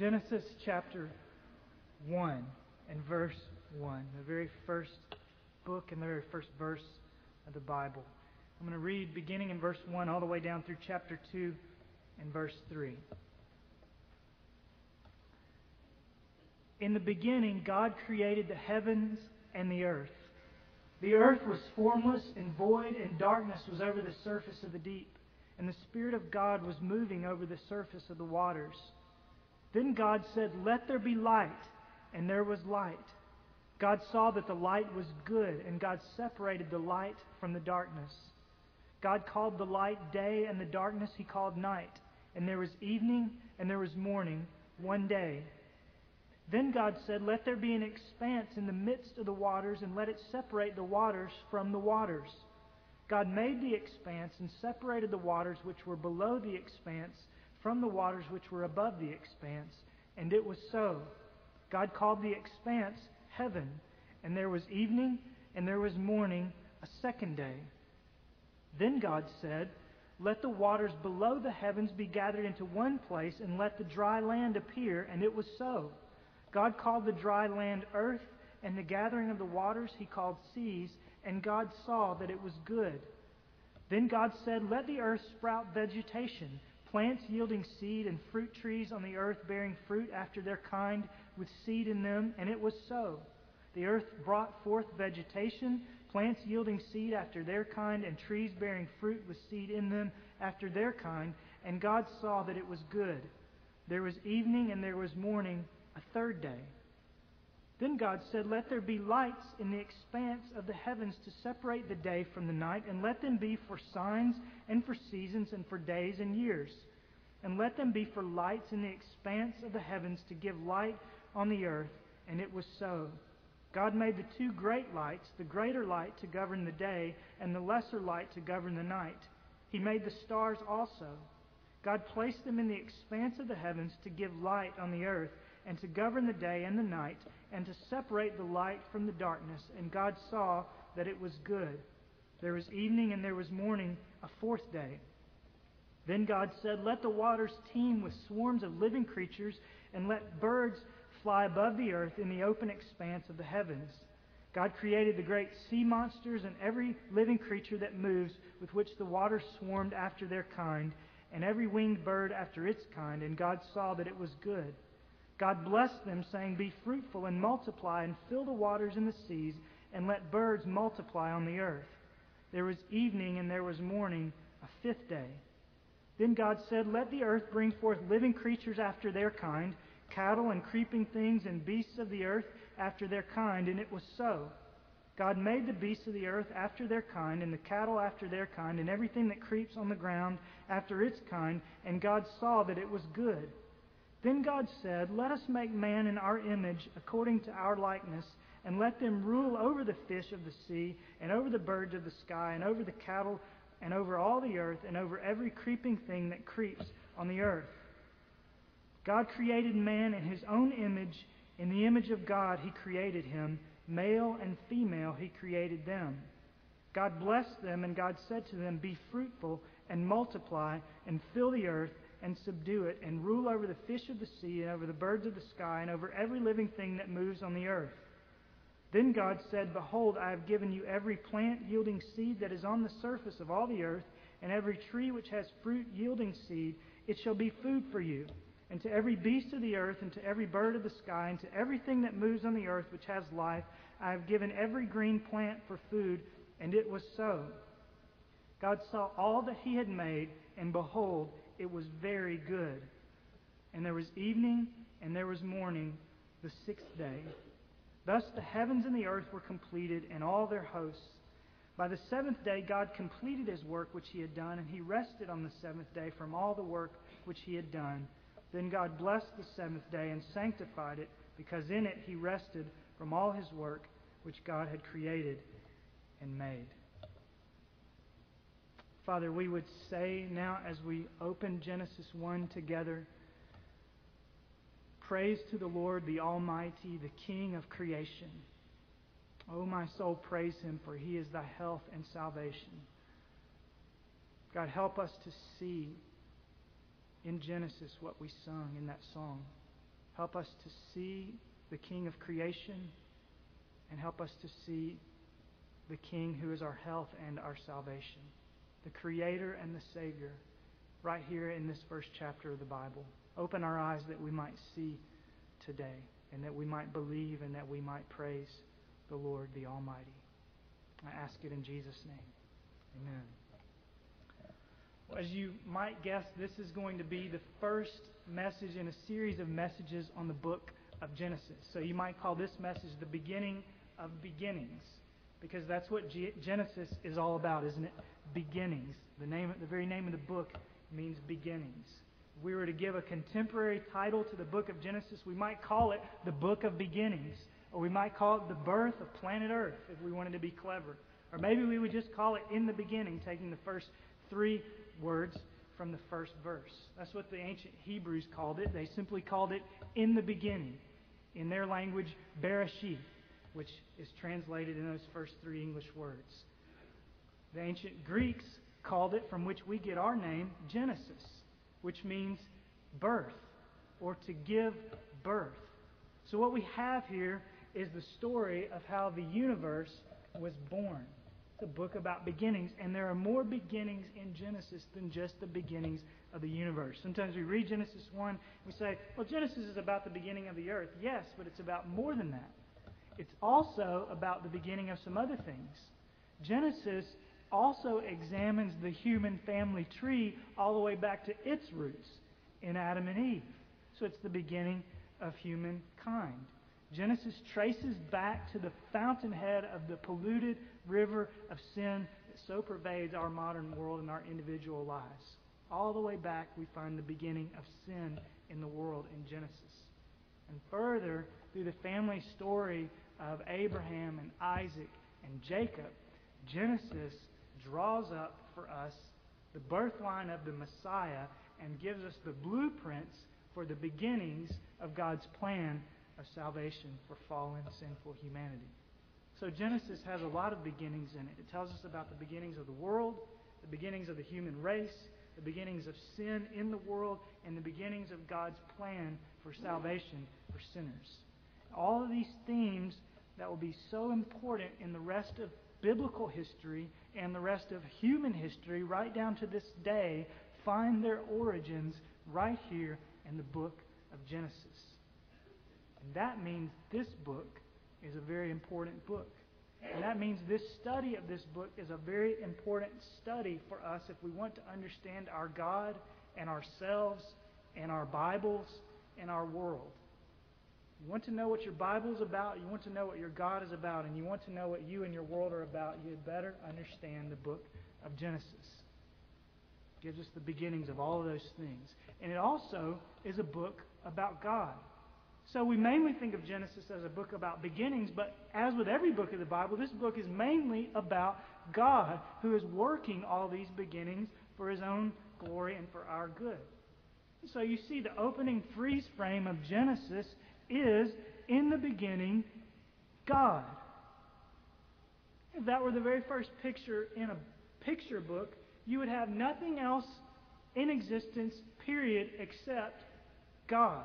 Genesis chapter 1 and verse 1, the very first book and the very first verse of the Bible. I'm going to read beginning in verse 1 all the way down through chapter 2 and verse 3. In the beginning, God created the heavens and the earth. The earth was formless and void, and darkness was over the surface of the deep, and the Spirit of God was moving over the surface of the waters. Then God said, Let there be light, and there was light. God saw that the light was good, and God separated the light from the darkness. God called the light day, and the darkness he called night. And there was evening, and there was morning, one day. Then God said, Let there be an expanse in the midst of the waters, and let it separate the waters from the waters. God made the expanse and separated the waters which were below the expanse from the waters which were above the expanse. And it was so. God called the expanse heaven. And there was evening, and there was morning, a second day. Then God said, Let the waters below the heavens be gathered into one place, and let the dry land appear. And it was so. God called the dry land earth, and the gathering of the waters he called seas, and God saw that it was good. Then God said, Let the earth sprout vegetation, plants yielding seed, and fruit trees on the earth bearing fruit after their kind, with seed in them. And it was so. The earth brought forth vegetation, plants yielding seed after their kind, and trees bearing fruit with seed in them after their kind. And God saw that it was good. There was evening and there was morning, a third day. Then God said, Let there be lights in the expanse of the heavens to separate the day from the night, and let them be for signs and for seasons and for days and years. And let them be for lights in the expanse of the heavens to give light on the earth. And it was so. God made the two great lights, the greater light to govern the day, and the lesser light to govern the night. He made the stars also. God placed them in the expanse of the heavens to give light on the earth, and to govern the day and the night, and to separate the light from the darkness. And God saw that it was good. There was evening and there was morning, a fourth day. Then God said, Let the waters teem with swarms of living creatures, and let birds fly above the earth in the open expanse of the heavens. God created the great sea monsters and every living creature that moves, with which the waters swarmed after their kind, and every winged bird after its kind. And God saw that it was good. God blessed them, saying, Be fruitful and multiply, and fill the waters in the seas, and let birds multiply on the earth. There was evening and there was morning, a fifth day. Then God said, Let the earth bring forth living creatures after their kind cattle and creeping things and beasts of the earth after their kind, and it was so. God made the beasts of the earth after their kind, and the cattle after their kind, and everything that creeps on the ground after its kind, and God saw that it was good. Then God said, Let us make man in our image, according to our likeness, and let them rule over the fish of the sea, and over the birds of the sky, and over the cattle, and over all the earth, and over every creeping thing that creeps on the earth. God created man in his own image. In the image of God, he created him. Male and female, he created them. God blessed them, and God said to them, Be fruitful and multiply, and fill the earth and subdue it, and rule over the fish of the sea, and over the birds of the sky, and over every living thing that moves on the earth. Then God said, Behold, I have given you every plant yielding seed that is on the surface of all the earth, and every tree which has fruit yielding seed. It shall be food for you and to every beast of the earth, and to every bird of the sky, and to everything that moves on the earth which has life, I have given every green plant for food. And it was so. God saw all that he had made, and behold, it was very good. And there was evening, and there was morning, the sixth day. Thus the heavens and the earth were completed, and all their hosts. By the seventh day, God completed his work which he had done, and he rested on the seventh day from all the work which he had done. Then God blessed the seventh day and sanctified it, because in it he rested from all his work which God had created and made. Father, we would say now as we open Genesis 1 together, praise to the Lord, the Almighty, the King of creation. O oh, my soul, praise him, for he is thy health and salvation. God, help us to see in Genesis what we sung in that song. Help us to see the King of creation and help us to see the King who is our health and our salvation, the Creator and the Savior, right here in this first chapter of the Bible. Open our eyes that we might see today and that we might believe and that we might praise the Lord the Almighty. I ask it in Jesus' name. Amen. As you might guess, this is going to be the first message in a series of messages on the book of Genesis. So you might call this message the beginning of beginnings, because that's what G- Genesis is all about, isn't it? Beginnings. The name, the very name of the book means beginnings. If we were to give a contemporary title to the book of Genesis, we might call it the book of beginnings, or we might call it the birth of planet Earth if we wanted to be clever. Or maybe we would just call it in the beginning, taking the first three words from the first verse. That's what the ancient Hebrews called it. They simply called it in the beginning. In their language, Bereshith, which is translated in those first three English words. The ancient Greeks called it, from which we get our name, Genesis, which means birth or to give birth. So, what we have here is the story of how the universe was born. It's a book about beginnings, and there are more beginnings in Genesis than just the beginnings of the universe. Sometimes we read Genesis 1, we say, well, Genesis is about the beginning of the earth. Yes, but it's about more than that. It's also about the beginning of some other things. Genesis also examines the human family tree all the way back to its roots in Adam and Eve. So it's the beginning of humankind. Genesis traces back to the fountainhead of the polluted river of sin that so pervades our modern world and our individual lives. All the way back, we find the beginning of sin in the world in Genesis. And further, through the family story of Abraham and Isaac and Jacob, Genesis draws up for us the birthline of the Messiah and gives us the blueprints for the beginnings of God's plan of salvation for fallen, sinful humanity. So Genesis has a lot of beginnings in it. It tells us about the beginnings of the world, the beginnings of the human race, the beginnings of sin in the world, and the beginnings of God's plan for salvation for sinners. All of these themes that will be so important in the rest of biblical history and the rest of human history, right down to this day, find their origins right here in the book of Genesis. And that means this book is a very important book. And that means this study of this book is a very important study for us if we want to understand our God and ourselves and our Bibles and our world. You want to know what your Bible is about, you want to know what your God is about, and you want to know what you and your world are about, you had better understand the book of Genesis. It gives us the beginnings of all of those things. And it also is a book about God. So we mainly think of Genesis as a book about beginnings, but as with every book of the Bible, this book is mainly about God who is working all these beginnings for his own glory and for our good. So you see, the opening freeze frame of Genesis is in the beginning God. If that were the very first picture in a picture book, you would have nothing else in existence, period, except God.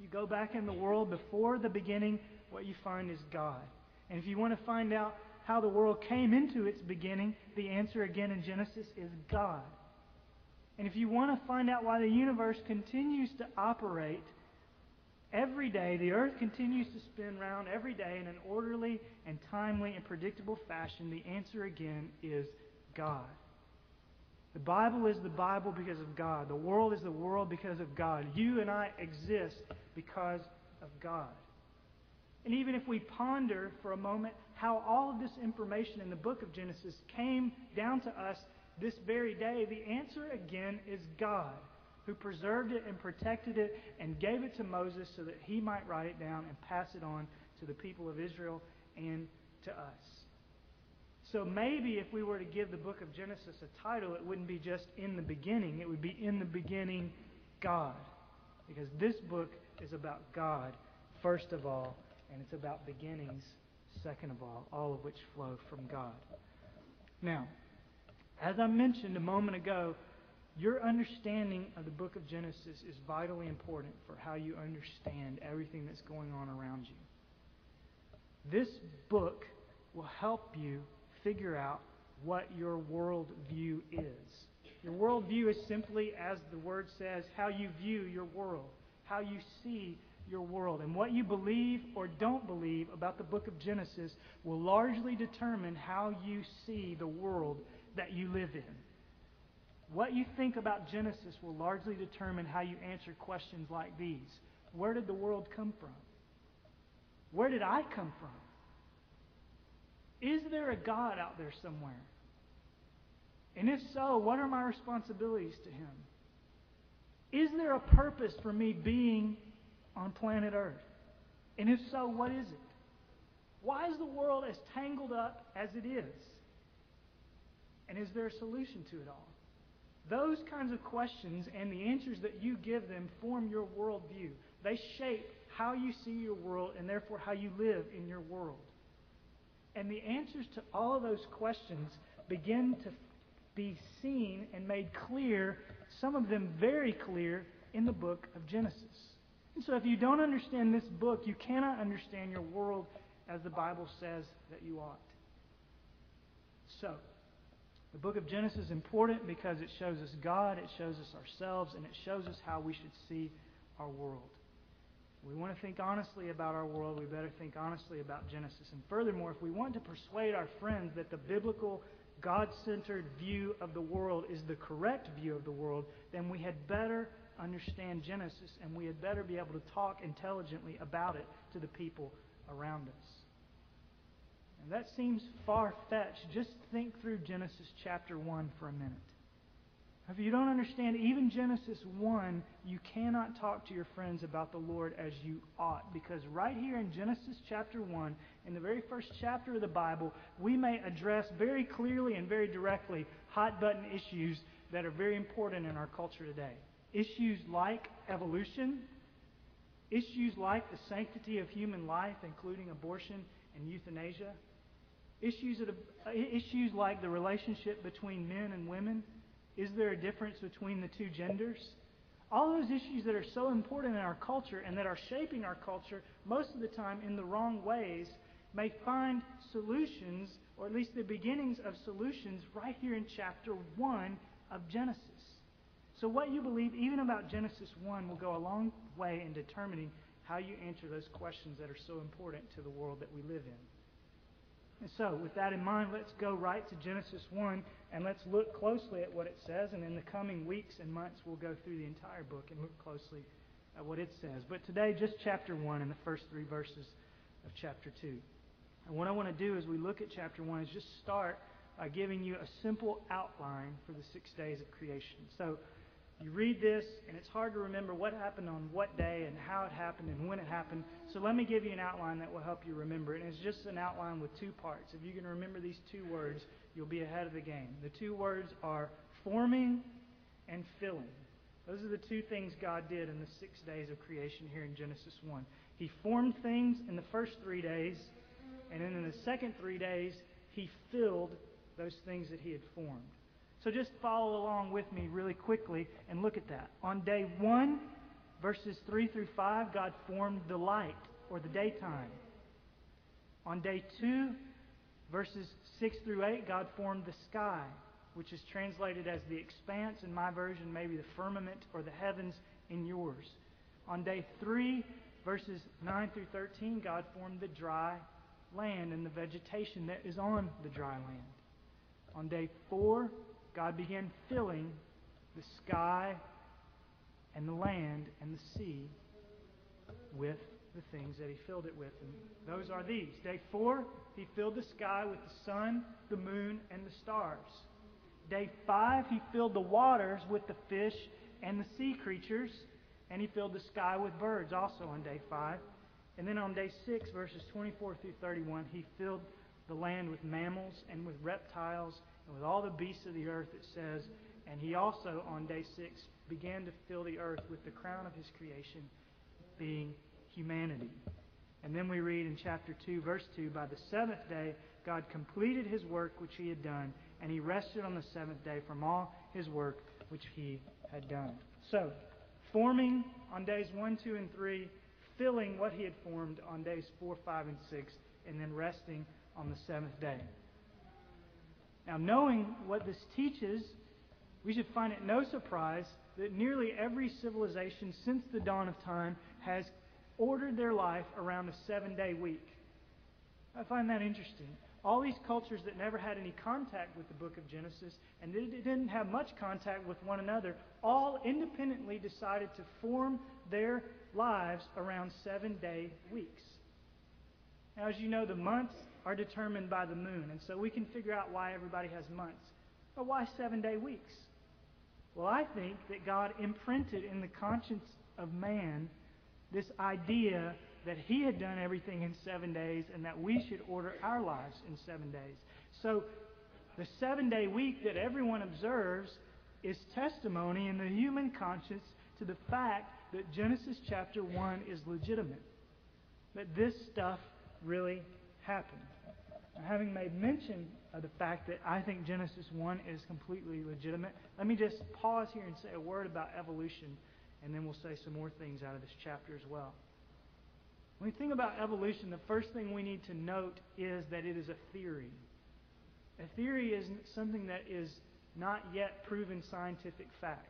You go back in the world before the beginning, what you find is God. And if you want to find out how the world came into its beginning, the answer again in Genesis is God. And if you want to find out why the universe continues to operate every day, the earth continues to spin round every day in an orderly and timely and predictable fashion, the answer again is God. The Bible is the Bible because of God. The world is the world because of God. You and I exist because of God. And even if we ponder for a moment how all of this information in the book of Genesis came down to us this very day, the answer again is God, who preserved it and protected it and gave it to Moses so that he might write it down and pass it on to the people of Israel and to us. So maybe if we were to give the book of Genesis a title, it wouldn't be just in the beginning, it would be in the beginning, God. Because this book is about God, first of all, and it's about beginnings, second of all, all of which flow from God. Now, as I mentioned a moment ago, Your understanding of the book of Genesis is vitally important for how you understand everything that's going on around you. This book will help you figure out what your worldview is. Your worldview is simply, as the word says, how you view your world, how you see your world. And what you believe or don't believe about the book of Genesis will largely determine how you see the world that you live in. What you think about Genesis will largely determine how you answer questions like these Where did the world come from? Where did I come from? Is there a God out there somewhere? And if so, what are my responsibilities to Him? Is there a purpose for me being on planet Earth? And if so, what is it? Why is the world as tangled up as it is? And is there a solution to it all? Those kinds of questions and the answers that you give them form your worldview. They shape how you see your world and therefore how you live in your world. And the answers to all of those questions begin to be seen and made clear, some of them very clear, in the book of Genesis. And so if you don't understand this book, you cannot understand your world as the Bible says that you ought. So, the book of Genesis is important because it shows us God, it shows us ourselves, and it shows us how we should see our world. we want to think honestly about our world, we better think honestly about Genesis. And furthermore, if we want to persuade our friends that the biblical, God centered view of the world is the correct view of the world, then we had better understand Genesis and we had better be able to talk intelligently about it to the people around us. That seems far fetched. Just think through Genesis chapter 1 for a minute. If you don't understand even Genesis 1, you cannot talk to your friends about the Lord as you ought. Because right here in Genesis chapter 1, in the very first chapter of the Bible, we may address very clearly and very directly hot button issues that are very important in our culture today. Issues like evolution, issues like the sanctity of human life, including abortion and euthanasia, Issues, that, uh, issues like the relationship between men and women. Is there a difference between the two genders? All those issues that are so important in our culture and that are shaping our culture most of the time in the wrong ways may find solutions, or at least the beginnings of solutions, right here in chapter 1 of Genesis. So, what you believe, even about Genesis 1, will go a long way in determining how you answer those questions that are so important to the world that we live in. And so, with that in mind, let's go right to Genesis 1 and let's look closely at what it says. And in the coming weeks and months, we'll go through the entire book and look closely at what it says. But today, just chapter 1 and the first three verses of chapter 2. And what I want to do as we look at chapter 1 is just start by giving you a simple outline for the six days of creation. So, you read this, and it's hard to remember what happened on what day and how it happened and when it happened. So let me give you an outline that will help you remember it. And it's just an outline with two parts. If you can remember these two words, you'll be ahead of the game. The two words are forming and filling. Those are the two things God did in the six days of creation here in Genesis 1. He formed things in the first three days, and then in the second three days, He filled those things that He had formed. So just follow along with me really quickly and look at that. On day 1, verses 3 through 5, God formed the light or the daytime. On day 2, verses 6 through 8, God formed the sky, which is translated as the expanse in my version, maybe the firmament or the heavens in yours. On day 3, verses 9 through 13, God formed the dry land and the vegetation that is on the dry land. On day 4, God began filling the sky and the land and the sea with the things that He filled it with. And those are these. Day four, He filled the sky with the sun, the moon, and the stars. Day five, He filled the waters with the fish and the sea creatures. And He filled the sky with birds also on day five. And then on day six, verses 24 through 31, He filled the land with mammals and with reptiles and with all the beasts of the earth, it says, and he also, on day six, began to fill the earth with the crown of his creation, being humanity. And then we read in chapter 2, verse 2 By the seventh day, God completed his work which he had done, and he rested on the seventh day from all his work which he had done. So, forming on days 1, 2, and 3, filling what he had formed on days 4, 5, and 6, and then resting on the seventh day. Now, knowing what this teaches, we should find it no surprise that nearly every civilization since the dawn of time has ordered their life around a seven day week. I find that interesting. All these cultures that never had any contact with the book of Genesis and didn't have much contact with one another all independently decided to form their lives around seven day weeks. Now, as you know, the months are determined by the moon, and so we can figure out why everybody has months. But why seven day weeks? Well, I think that God imprinted in the conscience of man this idea that he had done everything in seven days and that we should order our lives in seven days. So the seven day week that everyone observes is testimony in the human conscience to the fact that Genesis chapter 1 is legitimate. That this stuff really happened. Having made mention of the fact that I think Genesis 1 is completely legitimate, let me just pause here and say a word about evolution, and then we'll say some more things out of this chapter as well. When we think about evolution, the first thing we need to note is that it is a theory. A theory is something that is not yet proven scientific fact.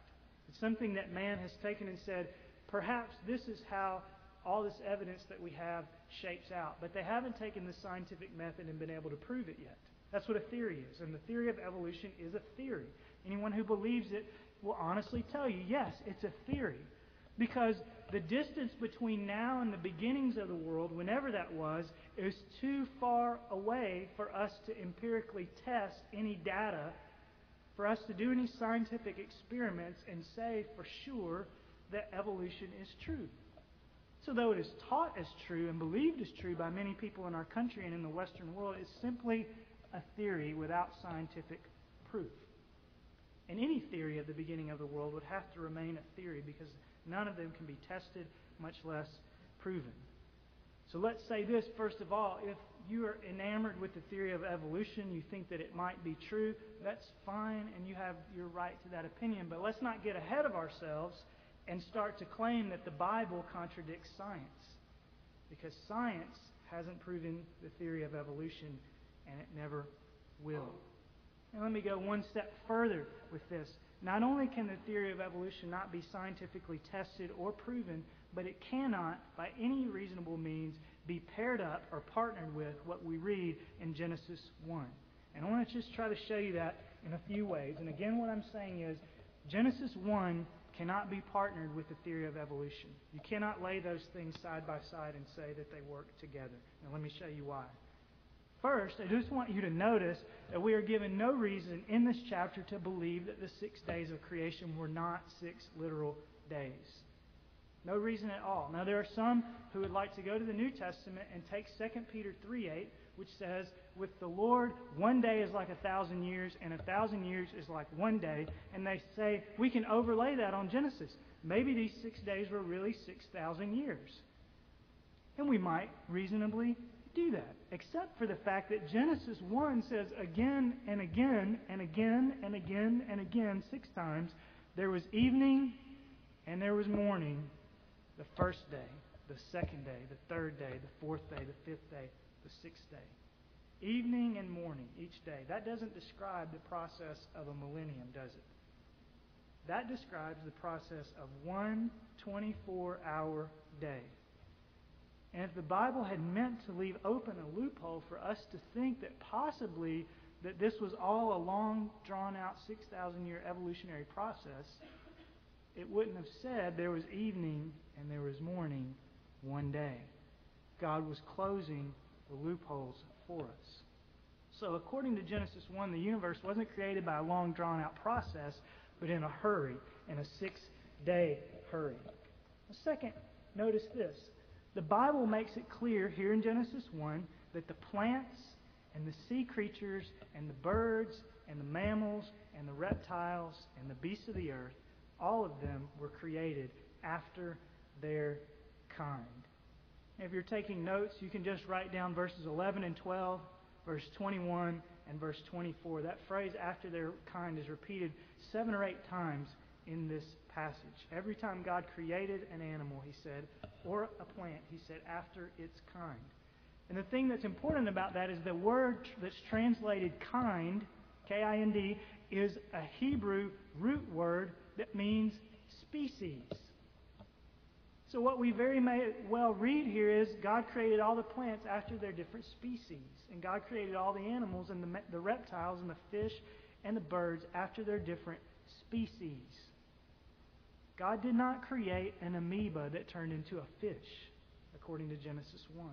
It's something that man has taken and said, perhaps this is how all this evidence that we have shapes out. But they haven't taken the scientific method and been able to prove it yet. That's what a theory is. And the theory of evolution is a theory. Anyone who believes it will honestly tell you, yes, it's a theory. Because the distance between now and the beginnings of the world, whenever that was, is too far away for us to empirically test any data, for us to do any scientific experiments and say for sure that evolution is true. So, though it is taught as true and believed as true by many people in our country and in the Western world, it's simply a theory without scientific proof. And any theory of the beginning of the world would have to remain a theory because none of them can be tested, much less proven. So let's say this first of all if you are enamored with the theory of evolution, you think that it might be true, that's fine and you have your right to that opinion. But let's not get ahead of ourselves and start to claim that the Bible contradicts science. Because science hasn't proven the theory of evolution, and it never will. And let me go one step further with this. Not only can the theory of evolution not be scientifically tested or proven, but it cannot, by any reasonable means, be paired up or partnered with what we read in Genesis 1. And I want to just try to show you that in a few ways. And again, what I'm saying is Genesis 1 cannot be partnered with the theory of evolution. You cannot lay those things side by side and say that they work together. Now, let me show you why. First, I just want you to notice that we are given no reason in this chapter to believe that the six days of creation were not six literal days. No reason at all. Now, there are some who would like to go to the New Testament and take 2 Peter 3 8, which says, With the Lord, one day is like a thousand years, and a thousand years is like one day. And they say, we can overlay that on Genesis. Maybe these six days were really 6,000 years. And we might reasonably do that, except for the fact that Genesis 1 says again and again and again and again and again, six times, there was evening and there was morning the first day, the second day, the third day, the fourth day, the fifth day, the sixth day. Evening and morning each day. That doesn't describe the process of a millennium, does it? That describes the process of one 24 hour day. And if the Bible had meant to leave open a loophole for us to think that possibly that this was all a long, drawn out 6,000 year evolutionary process, it wouldn't have said there was evening and there was morning one day. God was closing the loopholes for us. So, according to Genesis 1, the universe wasn't created by a long, drawn out process, but in a hurry, in a six day hurry. Second, notice this. The Bible makes it clear here in Genesis 1 that the plants and the sea creatures and the birds and the mammals and the reptiles and the beasts of the earth, all of them were created after their kind. If you're taking notes, you can just write down verses 11 and 12, verse 21 and verse 24. That phrase, after their kind, is repeated seven or eight times in this passage. Every time God created an animal, he said, or a plant, he said, after its kind. And the thing that's important about that is the word that's translated kind, K I N D, is a Hebrew root word that means species. So, what we very well read here is God created all the plants after their different species. And God created all the animals and the, the reptiles and the fish and the birds after their different species. God did not create an amoeba that turned into a fish, according to Genesis 1.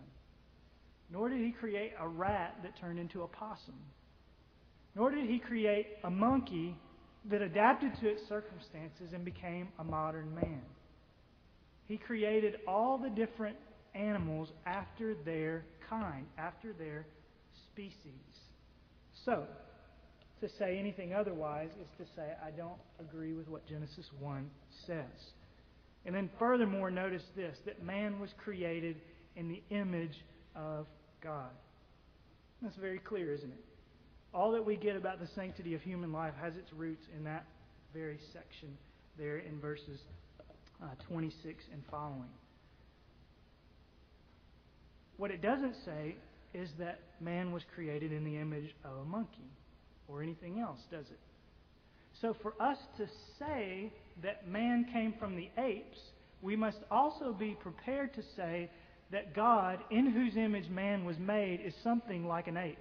Nor did he create a rat that turned into a possum. Nor did he create a monkey that adapted to its circumstances and became a modern man. He created all the different animals after their kind, after their species. So, to say anything otherwise is to say, I don't agree with what Genesis 1 says. And then, furthermore, notice this that man was created in the image of God. That's very clear, isn't it? All that we get about the sanctity of human life has its roots in that very section there in verses Uh, 26 and following. What it doesn't say is that man was created in the image of a monkey or anything else, does it? So for us to say that man came from the apes, we must also be prepared to say that God, in whose image man was made, is something like an ape.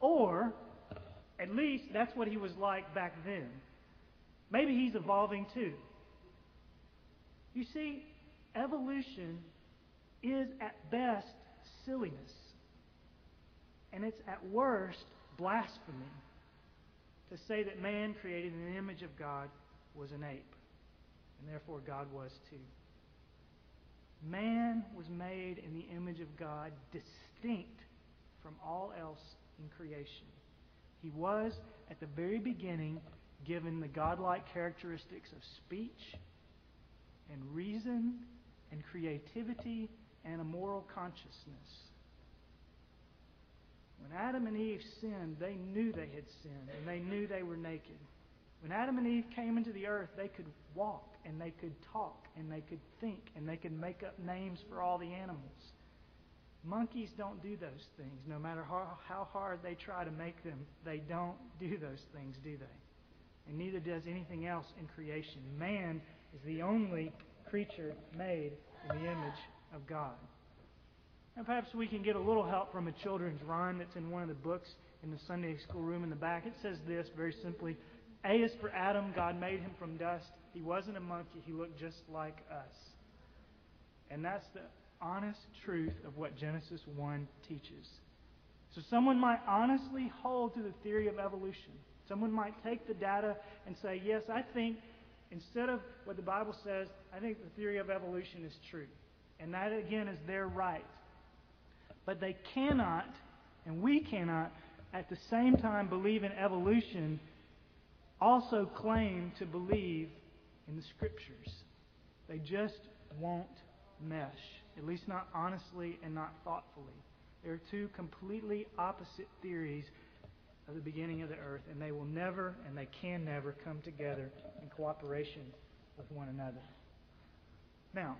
Or, at least, that's what he was like back then. Maybe he's evolving too. You see, evolution is at best silliness. And it's at worst blasphemy to say that man created in the image of God was an ape. And therefore God was too. Man was made in the image of God, distinct from all else in creation. He was, at the very beginning, given the godlike characteristics of speech and reason and creativity and a moral consciousness. When Adam and Eve sinned, they knew they had sinned and they knew they were naked. When Adam and Eve came into the earth, they could walk and they could talk and they could think and they could make up names for all the animals. Monkeys don't do those things. No matter how, how hard they try to make them, they don't do those things, do they? And neither does anything else in creation. Man is the only creature made in the image of God. And perhaps we can get a little help from a children's rhyme that's in one of the books in the Sunday school room in the back. It says this very simply A is for Adam. God made him from dust. He wasn't a monkey, he looked just like us. And that's the honest truth of what Genesis 1 teaches. So someone might honestly hold to the theory of evolution. Someone might take the data and say, yes, I think instead of what the Bible says, I think the theory of evolution is true. And that, again, is their right. But they cannot, and we cannot, at the same time believe in evolution, also claim to believe in the Scriptures. They just won't mesh, at least not honestly and not thoughtfully. They are two completely opposite theories of the beginning of the earth, and they will never and they can never come together in cooperation with one another. Now,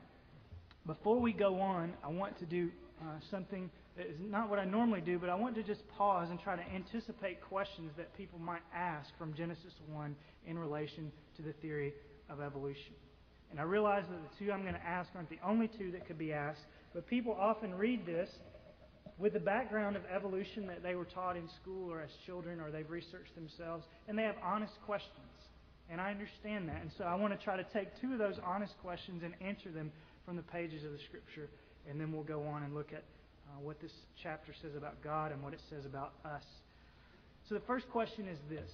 before we go on, I want to do uh, something that is not what I normally do, but I want to just pause and try to anticipate questions that people might ask from Genesis 1 in relation to the theory of evolution. And I realize that the two I'm going to ask aren't the only two that could be asked, but people often read this with the background of evolution that they were taught in school or as children or they've researched themselves, and they have honest questions. And I understand that. And so I want to try to take two of those honest questions and answer them from the pages of the Scripture, and then we'll go on and look at uh, what this chapter says about God and what it says about us. So the first question is this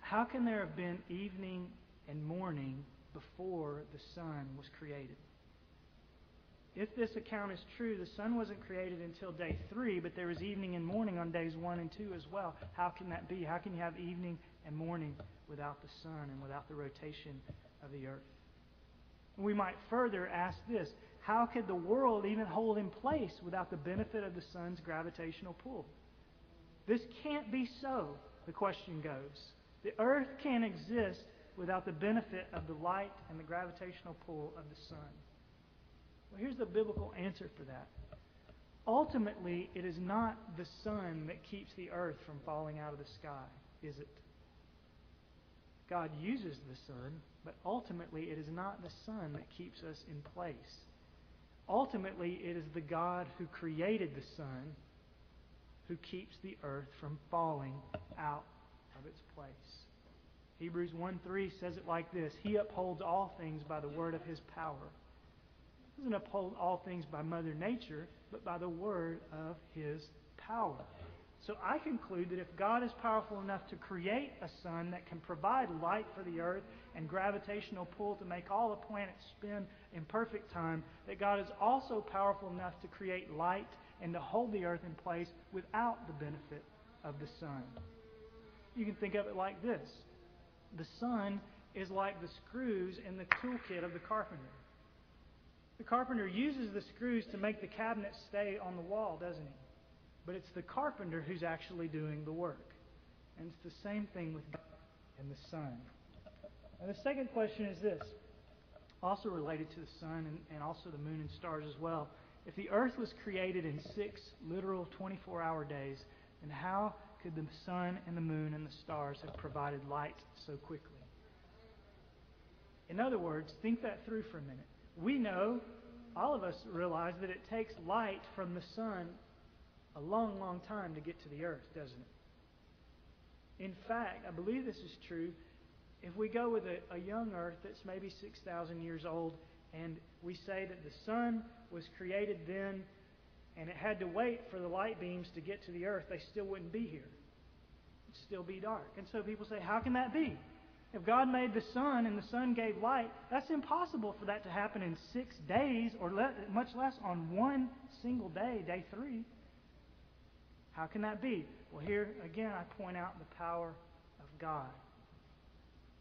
How can there have been evening and morning before the sun was created? If this account is true, the sun wasn't created until day three, but there was evening and morning on days one and two as well. How can that be? How can you have evening and morning without the sun and without the rotation of the earth? We might further ask this how could the world even hold in place without the benefit of the sun's gravitational pull? This can't be so, the question goes. The earth can't exist without the benefit of the light and the gravitational pull of the sun. Well, here's the biblical answer for that. Ultimately, it is not the sun that keeps the earth from falling out of the sky, is it? God uses the sun, but ultimately it is not the sun that keeps us in place. Ultimately, it is the God who created the sun who keeps the earth from falling out of its place. Hebrews 1 3 says it like this He upholds all things by the word of His power. Doesn't uphold all things by Mother Nature, but by the word of His power. So I conclude that if God is powerful enough to create a sun that can provide light for the earth and gravitational pull to make all the planets spin in perfect time, that God is also powerful enough to create light and to hold the earth in place without the benefit of the sun. You can think of it like this the sun is like the screws in the toolkit of the carpenter. The carpenter uses the screws to make the cabinet stay on the wall, doesn't he? But it's the carpenter who's actually doing the work. And it's the same thing with God and the sun. And the second question is this, also related to the sun and, and also the moon and stars as well. If the earth was created in six literal 24 hour days, then how could the sun and the moon and the stars have provided light so quickly? In other words, think that through for a minute. We know, all of us realize, that it takes light from the sun a long, long time to get to the earth, doesn't it? In fact, I believe this is true. If we go with a, a young earth that's maybe 6,000 years old, and we say that the sun was created then and it had to wait for the light beams to get to the earth, they still wouldn't be here. It'd still be dark. And so people say, how can that be? If God made the sun and the sun gave light, that's impossible for that to happen in six days or le- much less on one single day, day three. How can that be? Well, here again, I point out the power of God.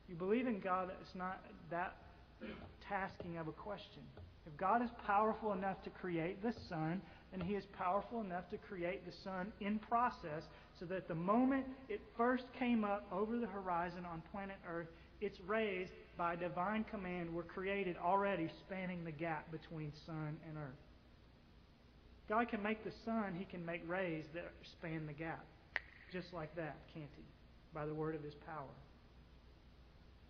You believe in God, it's not that tasking of a question. If God is powerful enough to create the sun, then He is powerful enough to create the sun in process so that the moment it first came up over the horizon on planet Earth, its rays, by divine command, were created already spanning the gap between sun and earth. God can make the sun, He can make rays that span the gap. Just like that, can't He? By the word of His power.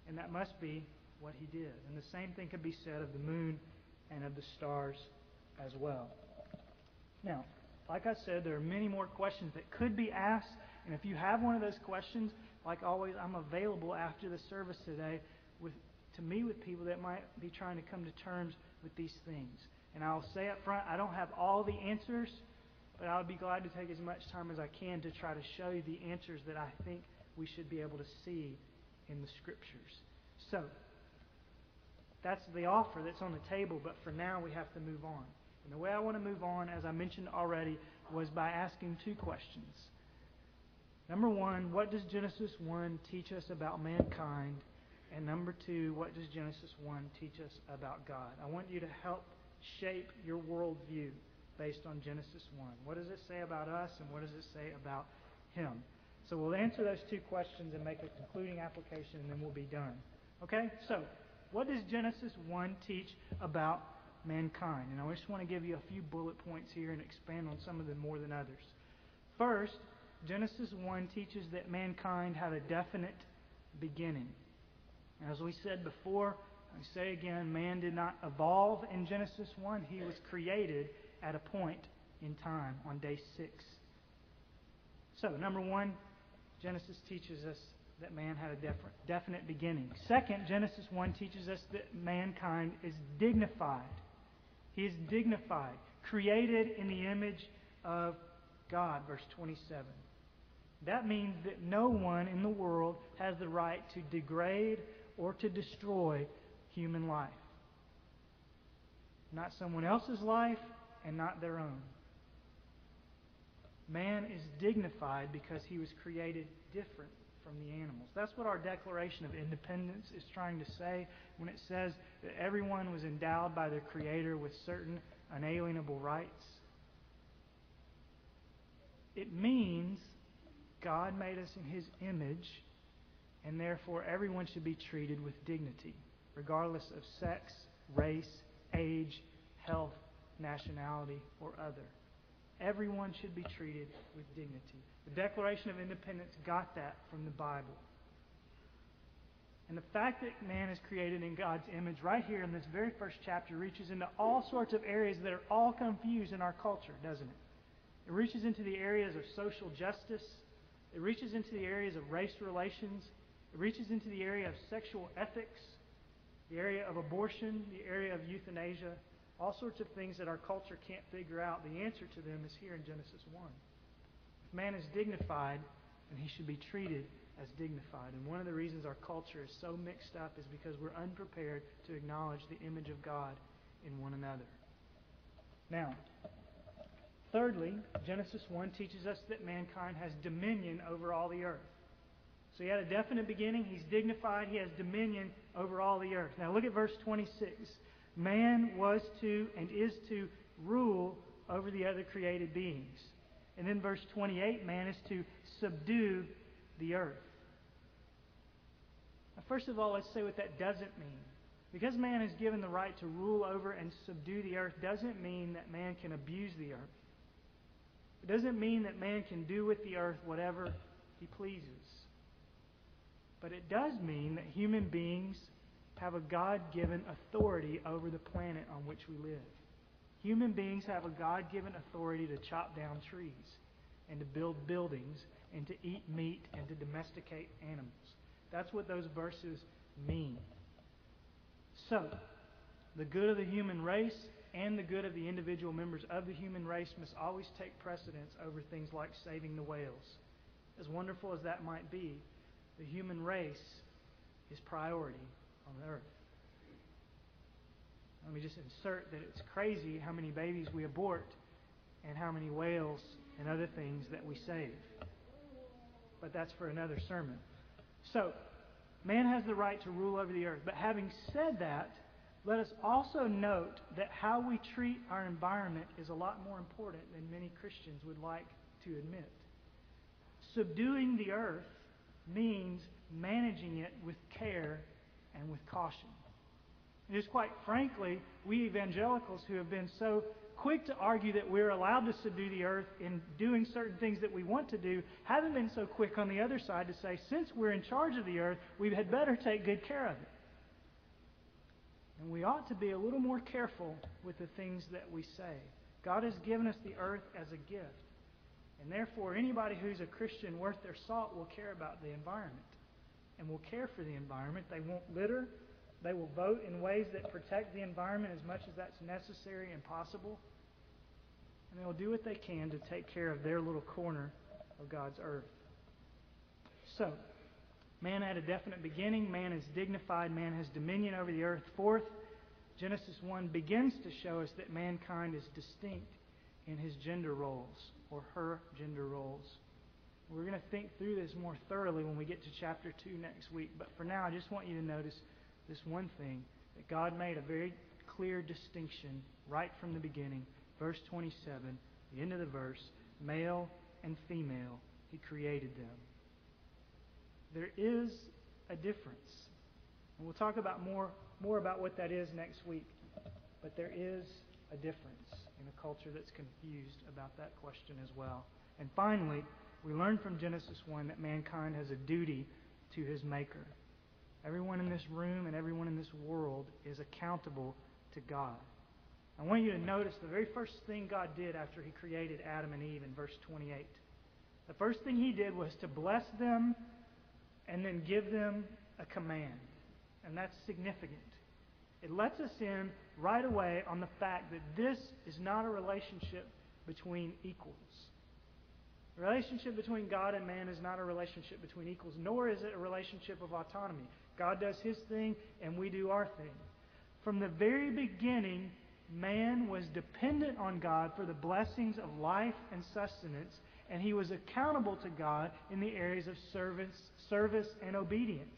And that must be what He did. And the same thing could be said of the moon and of the stars as well. Now, like I said, there are many more questions that could be asked. And if you have one of those questions, like always, I'm available after the service today with, to meet with people that might be trying to come to terms with these things. And I'll say up front, I don't have all the answers, but I'll be glad to take as much time as I can to try to show you the answers that I think we should be able to see in the Scriptures. So, that's the offer that's on the table, but for now we have to move on. And the way I want to move on, as I mentioned already, was by asking two questions. Number one, what does Genesis 1 teach us about mankind? And number two, what does Genesis 1 teach us about God? I want you to help shape your worldview based on Genesis 1. What does it say about us, and what does it say about Him? So we'll answer those two questions and make a concluding application, and then we'll be done. Okay? So, what does Genesis 1 teach about mankind? And I just want to give you a few bullet points here and expand on some of them more than others. First, Genesis 1 teaches that mankind had a definite beginning. As we said before, I say again, man did not evolve in Genesis 1. He was created at a point in time on day 6. So, number one, Genesis teaches us that man had a definite beginning. Second, Genesis 1 teaches us that mankind is dignified. He is dignified, created in the image of God, verse 27. That means that no one in the world has the right to degrade or to destroy human life. Not someone else's life and not their own. Man is dignified because he was created different from the animals. That's what our Declaration of Independence is trying to say when it says that everyone was endowed by their Creator with certain unalienable rights. It means God made us in His image, and therefore everyone should be treated with dignity, regardless of sex, race, age, health, nationality, or other. Everyone should be treated with dignity. The Declaration of Independence got that from the Bible. And the fact that man is created in God's image right here in this very first chapter reaches into all sorts of areas that are all confused in our culture, doesn't it? It reaches into the areas of social justice. It reaches into the areas of race relations. It reaches into the area of sexual ethics, the area of abortion, the area of euthanasia, all sorts of things that our culture can't figure out. The answer to them is here in Genesis 1. Man is dignified, then he should be treated as dignified. And one of the reasons our culture is so mixed up is because we're unprepared to acknowledge the image of God in one another. Now, thirdly, Genesis 1 teaches us that mankind has dominion over all the earth. So he had a definite beginning. He's dignified. He has dominion over all the earth. Now look at verse 26. Man was to and is to rule over the other created beings. And then verse 28, man is to subdue the earth. Now, first of all, let's say what that doesn't mean. Because man is given the right to rule over and subdue the earth doesn't mean that man can abuse the earth. It doesn't mean that man can do with the earth whatever he pleases. But it does mean that human beings have a God given authority over the planet on which we live. Human beings have a God given authority to chop down trees and to build buildings and to eat meat and to domesticate animals. That's what those verses mean. So, the good of the human race and the good of the individual members of the human race must always take precedence over things like saving the whales. As wonderful as that might be, the human race is priority on the earth. Let me just insert that it's crazy how many babies we abort and how many whales and other things that we save. But that's for another sermon. So, man has the right to rule over the earth. But having said that, let us also note that how we treat our environment is a lot more important than many Christians would like to admit. Subduing the earth means managing it with care and with caution. Is quite frankly, we evangelicals who have been so quick to argue that we're allowed to subdue the earth in doing certain things that we want to do haven't been so quick on the other side to say, since we're in charge of the earth, we had better take good care of it. And we ought to be a little more careful with the things that we say. God has given us the earth as a gift. And therefore, anybody who's a Christian worth their salt will care about the environment and will care for the environment. They won't litter. They will vote in ways that protect the environment as much as that's necessary and possible. And they will do what they can to take care of their little corner of God's earth. So, man had a definite beginning. Man is dignified. Man has dominion over the earth. Fourth, Genesis 1 begins to show us that mankind is distinct in his gender roles or her gender roles. We're going to think through this more thoroughly when we get to chapter 2 next week. But for now, I just want you to notice this one thing that God made a very clear distinction right from the beginning. Verse 27, the end of the verse, male and female, He created them. There is a difference. And we'll talk about more, more about what that is next week. But there is a difference in a culture that's confused about that question as well. And finally, we learn from Genesis 1 that mankind has a duty to his Maker. Everyone in this room and everyone in this world is accountable to God. I want you to notice the very first thing God did after he created Adam and Eve in verse 28. The first thing he did was to bless them and then give them a command. And that's significant. It lets us in right away on the fact that this is not a relationship between equals. The relationship between God and man is not a relationship between equals, nor is it a relationship of autonomy. God does his thing and we do our thing. From the very beginning, man was dependent on God for the blessings of life and sustenance, and he was accountable to God in the areas of service, service and obedience.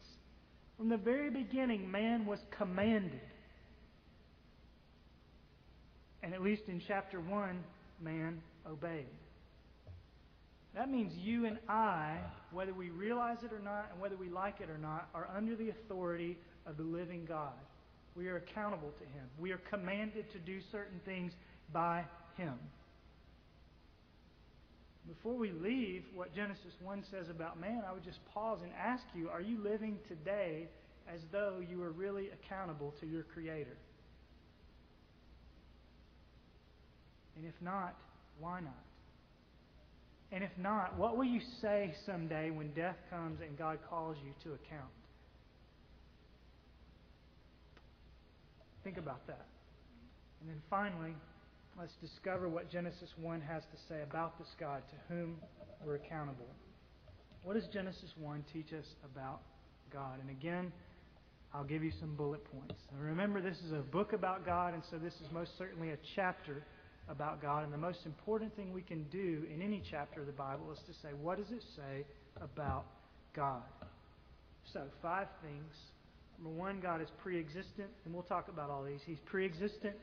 From the very beginning, man was commanded. And at least in chapter 1, man obeyed. That means you and I, whether we realize it or not and whether we like it or not, are under the authority of the living God. We are accountable to Him. We are commanded to do certain things by Him. Before we leave what Genesis 1 says about man, I would just pause and ask you are you living today as though you are really accountable to your Creator? And if not, why not? And if not, what will you say someday when death comes and God calls you to account? Think about that. And then finally, let's discover what Genesis 1 has to say about this God to whom we're accountable. What does Genesis 1 teach us about God? And again, I'll give you some bullet points. And remember, this is a book about God, and so this is most certainly a chapter about God. And the most important thing we can do in any chapter of the Bible is to say, what does it say about God? So, five things. Number one, God is pre existent, and we'll talk about all these. He's pre existent,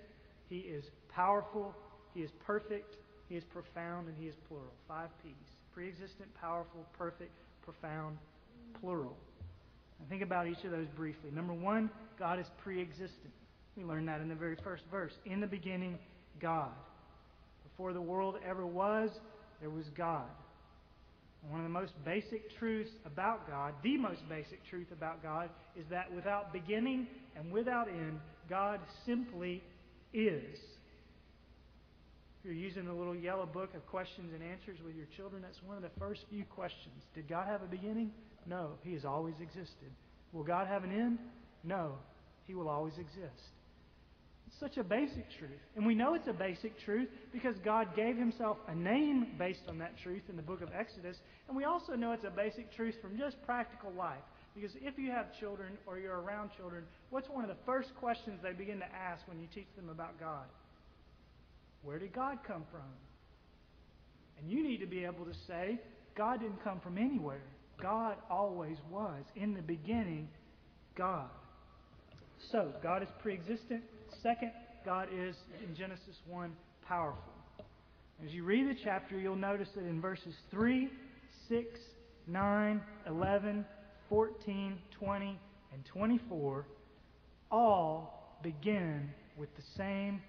He is powerful, He is perfect, He is profound, and He is plural. Five P's pre existent, powerful, perfect, profound, plural. And think about each of those briefly. Number one, God is pre existent. We learned that in the very first verse. In the beginning, God. Before the world ever was, there was God. One of the most basic truths about God, the most basic truth about God, is that without beginning and without end, God simply is. If you're using the little yellow book of questions and answers with your children, that's one of the first few questions. Did God have a beginning? No, He has always existed. Will God have an end? No, He will always exist. Such a basic truth. And we know it's a basic truth because God gave himself a name based on that truth in the book of Exodus. And we also know it's a basic truth from just practical life. Because if you have children or you're around children, what's one of the first questions they begin to ask when you teach them about God? Where did God come from? And you need to be able to say, God didn't come from anywhere. God always was. In the beginning, God. So, God is pre existent. Second, God is, in Genesis 1, powerful. As you read the chapter, you'll notice that in verses 3, 6, 9, 11, 14, 20, and 24, all begin with the same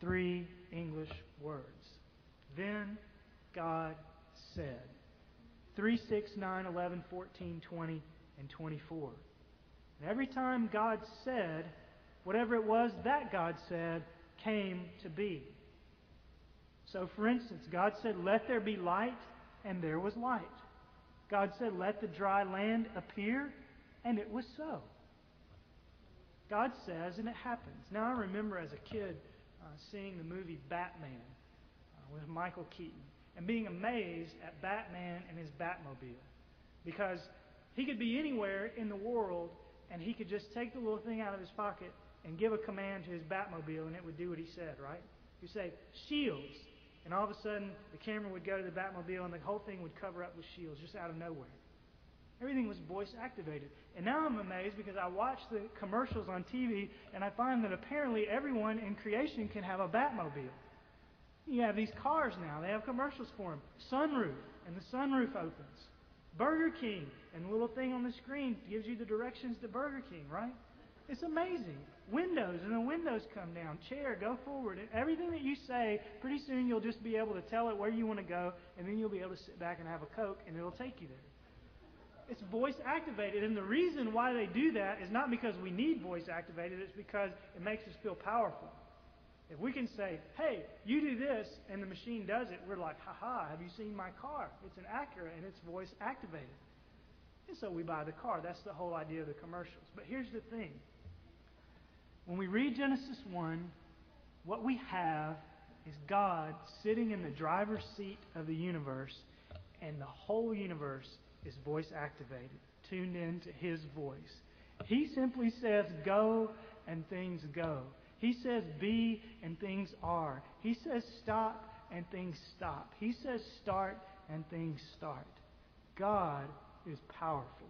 three English words. Then God said. 3, 6, 9, 11, 14, 20, and 24. And every time God said, whatever it was that God said came to be. So, for instance, God said, Let there be light, and there was light. God said, Let the dry land appear, and it was so. God says, and it happens. Now, I remember as a kid uh, seeing the movie Batman uh, with Michael Keaton and being amazed at Batman and his Batmobile. Because he could be anywhere in the world, and he could just take the little thing out of his pocket and give a command to his Batmobile, and it would do what he said, right? You say, shields. And all of a sudden, the camera would go to the Batmobile, and the whole thing would cover up with shields just out of nowhere. Everything was voice activated. And now I'm amazed because I watch the commercials on TV, and I find that apparently everyone in creation can have a Batmobile. You have these cars now, they have commercials for them. Sunroof, and the sunroof opens. Burger King, and the little thing on the screen gives you the directions to Burger King, right? It's amazing. Windows, and the windows come down. Chair, go forward. And everything that you say, pretty soon you'll just be able to tell it where you want to go, and then you'll be able to sit back and have a Coke, and it'll take you there. It's voice activated, and the reason why they do that is not because we need voice activated, it's because it makes us feel powerful. If we can say, hey, you do this, and the machine does it, we're like, ha ha, have you seen my car? It's an Acura, and it's voice activated. And so we buy the car. That's the whole idea of the commercials. But here's the thing when we read Genesis 1, what we have is God sitting in the driver's seat of the universe, and the whole universe is voice activated, tuned in to His voice. He simply says, Go, and things go. He says, Be, and things are. He says, Stop, and things stop. He says, Start, and things start. God is powerful.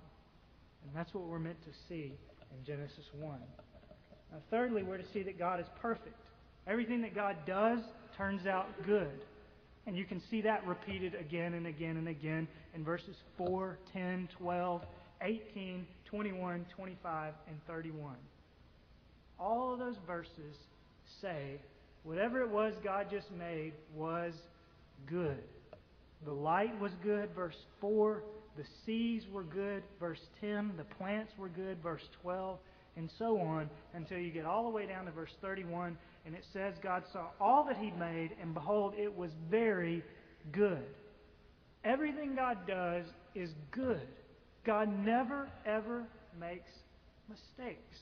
And that's what we're meant to see in Genesis 1. Thirdly, we're to see that God is perfect. Everything that God does turns out good. And you can see that repeated again and again and again in verses 4, 10, 12, 18, 21, 25, and 31. All of those verses say whatever it was God just made was good. The light was good, verse 4. The seas were good, verse 10. The plants were good, verse 12. And so on until you get all the way down to verse 31. And it says, God saw all that He'd made, and behold, it was very good. Everything God does is good. God never, ever makes mistakes.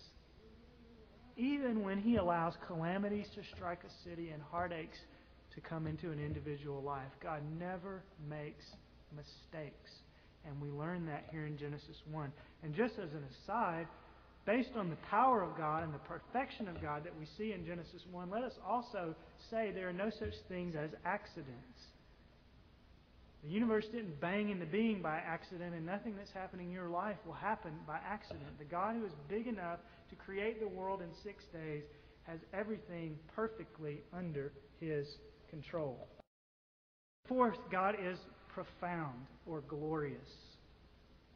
Even when He allows calamities to strike a city and heartaches to come into an individual life, God never makes mistakes. And we learn that here in Genesis 1. And just as an aside, based on the power of God and the perfection of God that we see in Genesis 1, let us also say there are no such things as accidents. The universe didn't bang into being by accident, and nothing that's happening in your life will happen by accident. The God who is big enough to create the world in six days has everything perfectly under his control. Fourth, God is profound or glorious.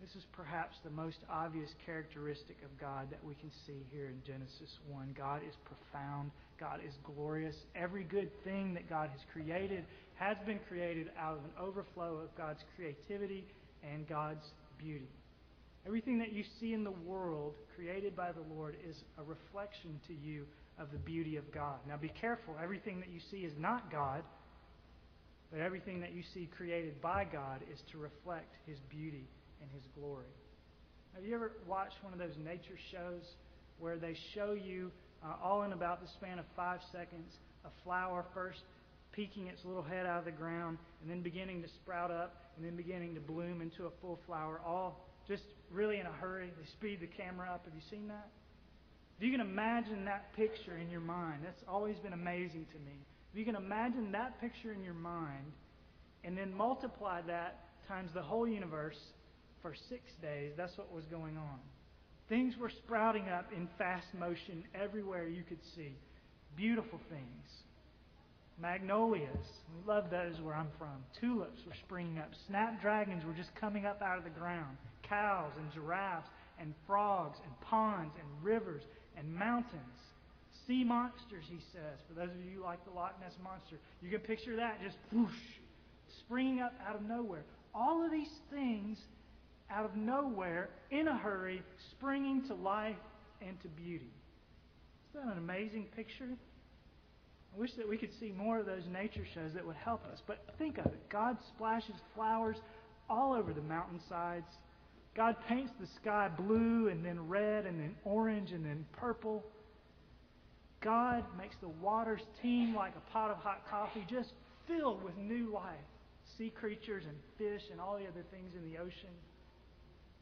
This is perhaps the most obvious characteristic of God that we can see here in Genesis 1. God is profound. God is glorious. Every good thing that God has created has been created out of an overflow of God's creativity and God's beauty. Everything that you see in the world created by the Lord is a reflection to you of the beauty of God. Now be careful. Everything that you see is not God, but everything that you see created by God is to reflect His beauty and His glory. Have you ever watched one of those nature shows where they show you, uh, all in about the span of five seconds, a flower first peeking its little head out of the ground and then beginning to sprout up and then beginning to bloom into a full flower, all just really in a hurry? They speed the camera up. Have you seen that? If you can imagine that picture in your mind, that's always been amazing to me. If you can imagine that picture in your mind and then multiply that times the whole universe for six days, that's what was going on. Things were sprouting up in fast motion everywhere you could see. Beautiful things. Magnolias, we love those where I'm from. Tulips were springing up. Snapdragons were just coming up out of the ground. Cows and giraffes and frogs and ponds and rivers and mountains. Sea monsters, he says. For those of you who like the Loch Ness Monster, you can picture that just whoosh, springing up out of nowhere. All of these things out of nowhere, in a hurry, springing to life and to beauty. Isn't that an amazing picture? I wish that we could see more of those nature shows that would help us. But think of it God splashes flowers all over the mountainsides. God paints the sky blue and then red and then orange and then purple. God makes the waters teem like a pot of hot coffee, just filled with new life. Sea creatures and fish and all the other things in the ocean.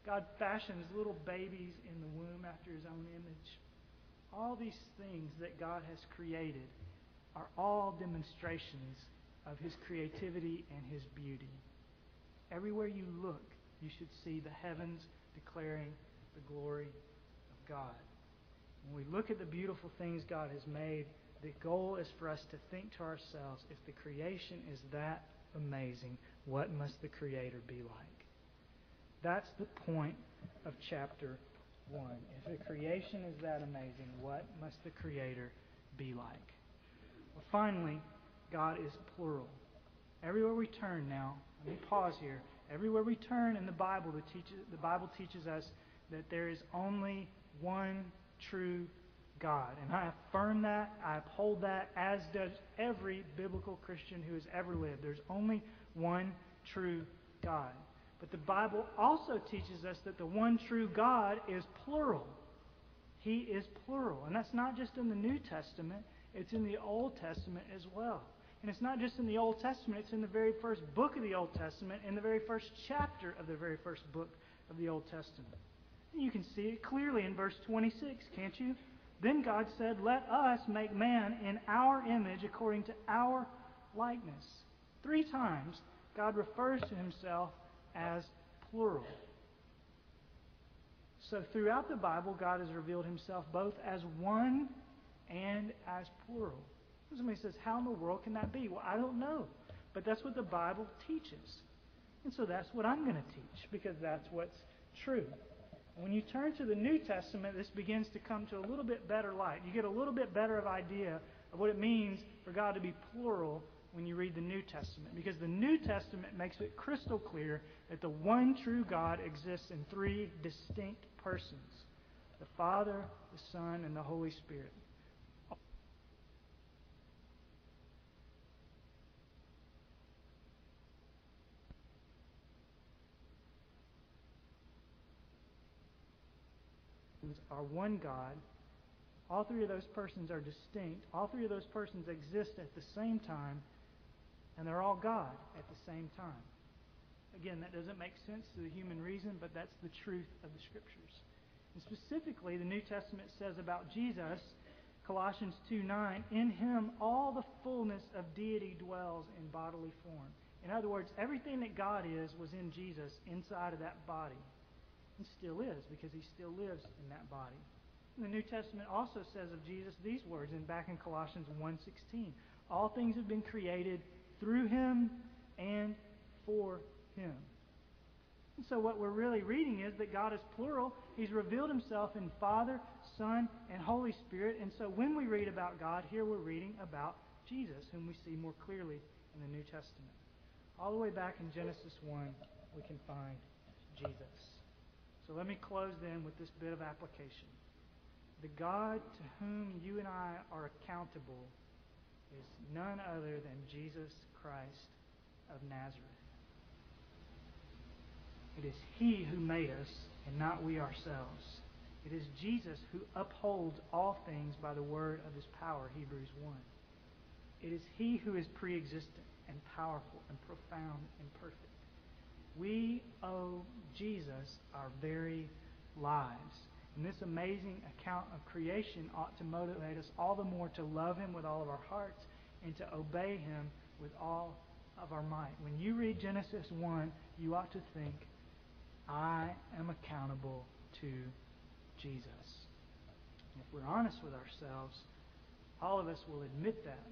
God fashions little babies in the womb after his own image. All these things that God has created are all demonstrations of his creativity and his beauty. Everywhere you look, you should see the heavens declaring the glory of God. When we look at the beautiful things God has made, the goal is for us to think to ourselves if the creation is that amazing, what must the Creator be like? That's the point of chapter 1. If the creation is that amazing, what must the Creator be like? Well, finally, God is plural. Everywhere we turn now, let me pause here. Everywhere we turn in the Bible, the, teaches, the Bible teaches us that there is only one true God. And I affirm that, I uphold that, as does every biblical Christian who has ever lived. There's only one true God. But the Bible also teaches us that the one true God is plural. He is plural. And that's not just in the New Testament, it's in the Old Testament as well. And it's not just in the Old Testament, it's in the very first book of the Old Testament, in the very first chapter of the very first book of the Old Testament. And you can see it clearly in verse 26, can't you? Then God said, Let us make man in our image according to our likeness. Three times God refers to himself as plural. So throughout the Bible, God has revealed himself both as one and as plural. Somebody says, How in the world can that be? Well, I don't know. But that's what the Bible teaches. And so that's what I'm going to teach because that's what's true. When you turn to the New Testament, this begins to come to a little bit better light. You get a little bit better of idea of what it means for God to be plural when you read the New Testament. Because the New Testament makes it crystal clear that the one true God exists in three distinct persons the Father, the Son, and the Holy Spirit. are one God. All three of those persons are distinct. All three of those persons exist at the same time, and they're all God at the same time. Again, that doesn't make sense to the human reason, but that's the truth of the Scriptures. And specifically, the New Testament says about Jesus, Colossians 2 9, in him all the fullness of deity dwells in bodily form. In other words, everything that God is was in Jesus inside of that body and still is because he still lives in that body. And the New Testament also says of Jesus these words in back in Colossians 1:16. All things have been created through him and for him. And so what we're really reading is that God is plural. He's revealed himself in Father, Son, and Holy Spirit. And so when we read about God, here we're reading about Jesus, whom we see more clearly in the New Testament. All the way back in Genesis 1, we can find Jesus. So let me close then with this bit of application. The God to whom you and I are accountable is none other than Jesus Christ of Nazareth. It is He who made us and not we ourselves. It is Jesus who upholds all things by the word of his power, Hebrews 1. It is He who is pre existent and powerful and profound and perfect. We owe Jesus our very lives. And this amazing account of creation ought to motivate us all the more to love Him with all of our hearts and to obey Him with all of our might. When you read Genesis 1, you ought to think, I am accountable to Jesus. And if we're honest with ourselves, all of us will admit that.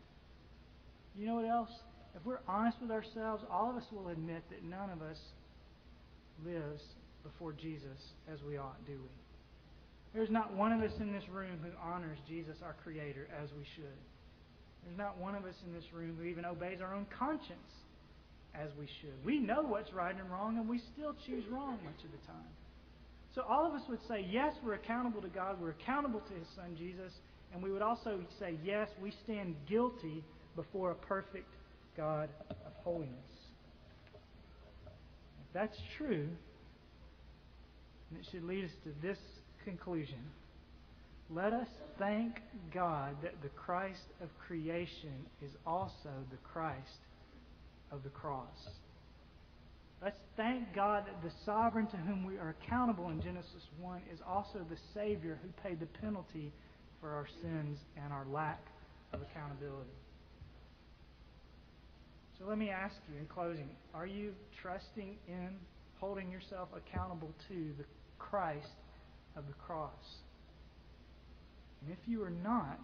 You know what else? If we're honest with ourselves, all of us will admit that none of us lives before Jesus as we ought, do we? There's not one of us in this room who honors Jesus, our Creator, as we should. There's not one of us in this room who even obeys our own conscience as we should. We know what's right and wrong, and we still choose wrong much of the time. So all of us would say, yes, we're accountable to God, we're accountable to His Son Jesus, and we would also say, yes, we stand guilty before a perfect God of holiness. If that's true, and it should lead us to this conclusion. Let us thank God that the Christ of creation is also the Christ of the cross. Let's thank God that the sovereign to whom we are accountable in Genesis 1 is also the Savior who paid the penalty for our sins and our lack of accountability. So let me ask you in closing are you trusting in holding yourself accountable to the Christ of the cross? And if you are not,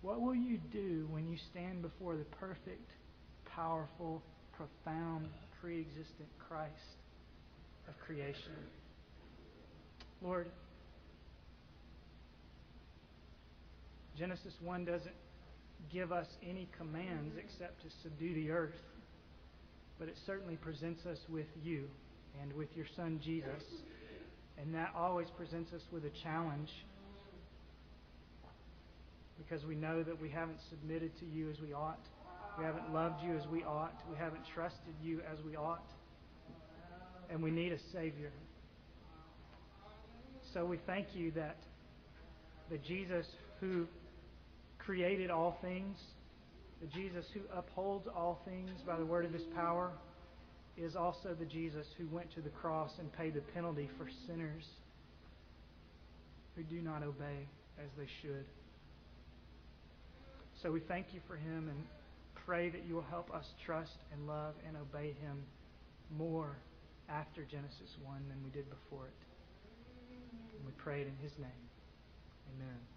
what will you do when you stand before the perfect, powerful, profound, pre existent Christ of creation? Lord, Genesis 1 doesn't give us any commands except to subdue the earth. But it certainly presents us with you and with your son Jesus. And that always presents us with a challenge because we know that we haven't submitted to you as we ought. We haven't loved you as we ought. We haven't trusted you as we ought. And we need a Savior. So we thank you that the Jesus who created all things, the Jesus who upholds all things by the word of his power, is also the Jesus who went to the cross and paid the penalty for sinners who do not obey as they should. So we thank you for him and pray that you will help us trust and love and obey Him more after Genesis 1 than we did before it. And we pray it in His name. Amen.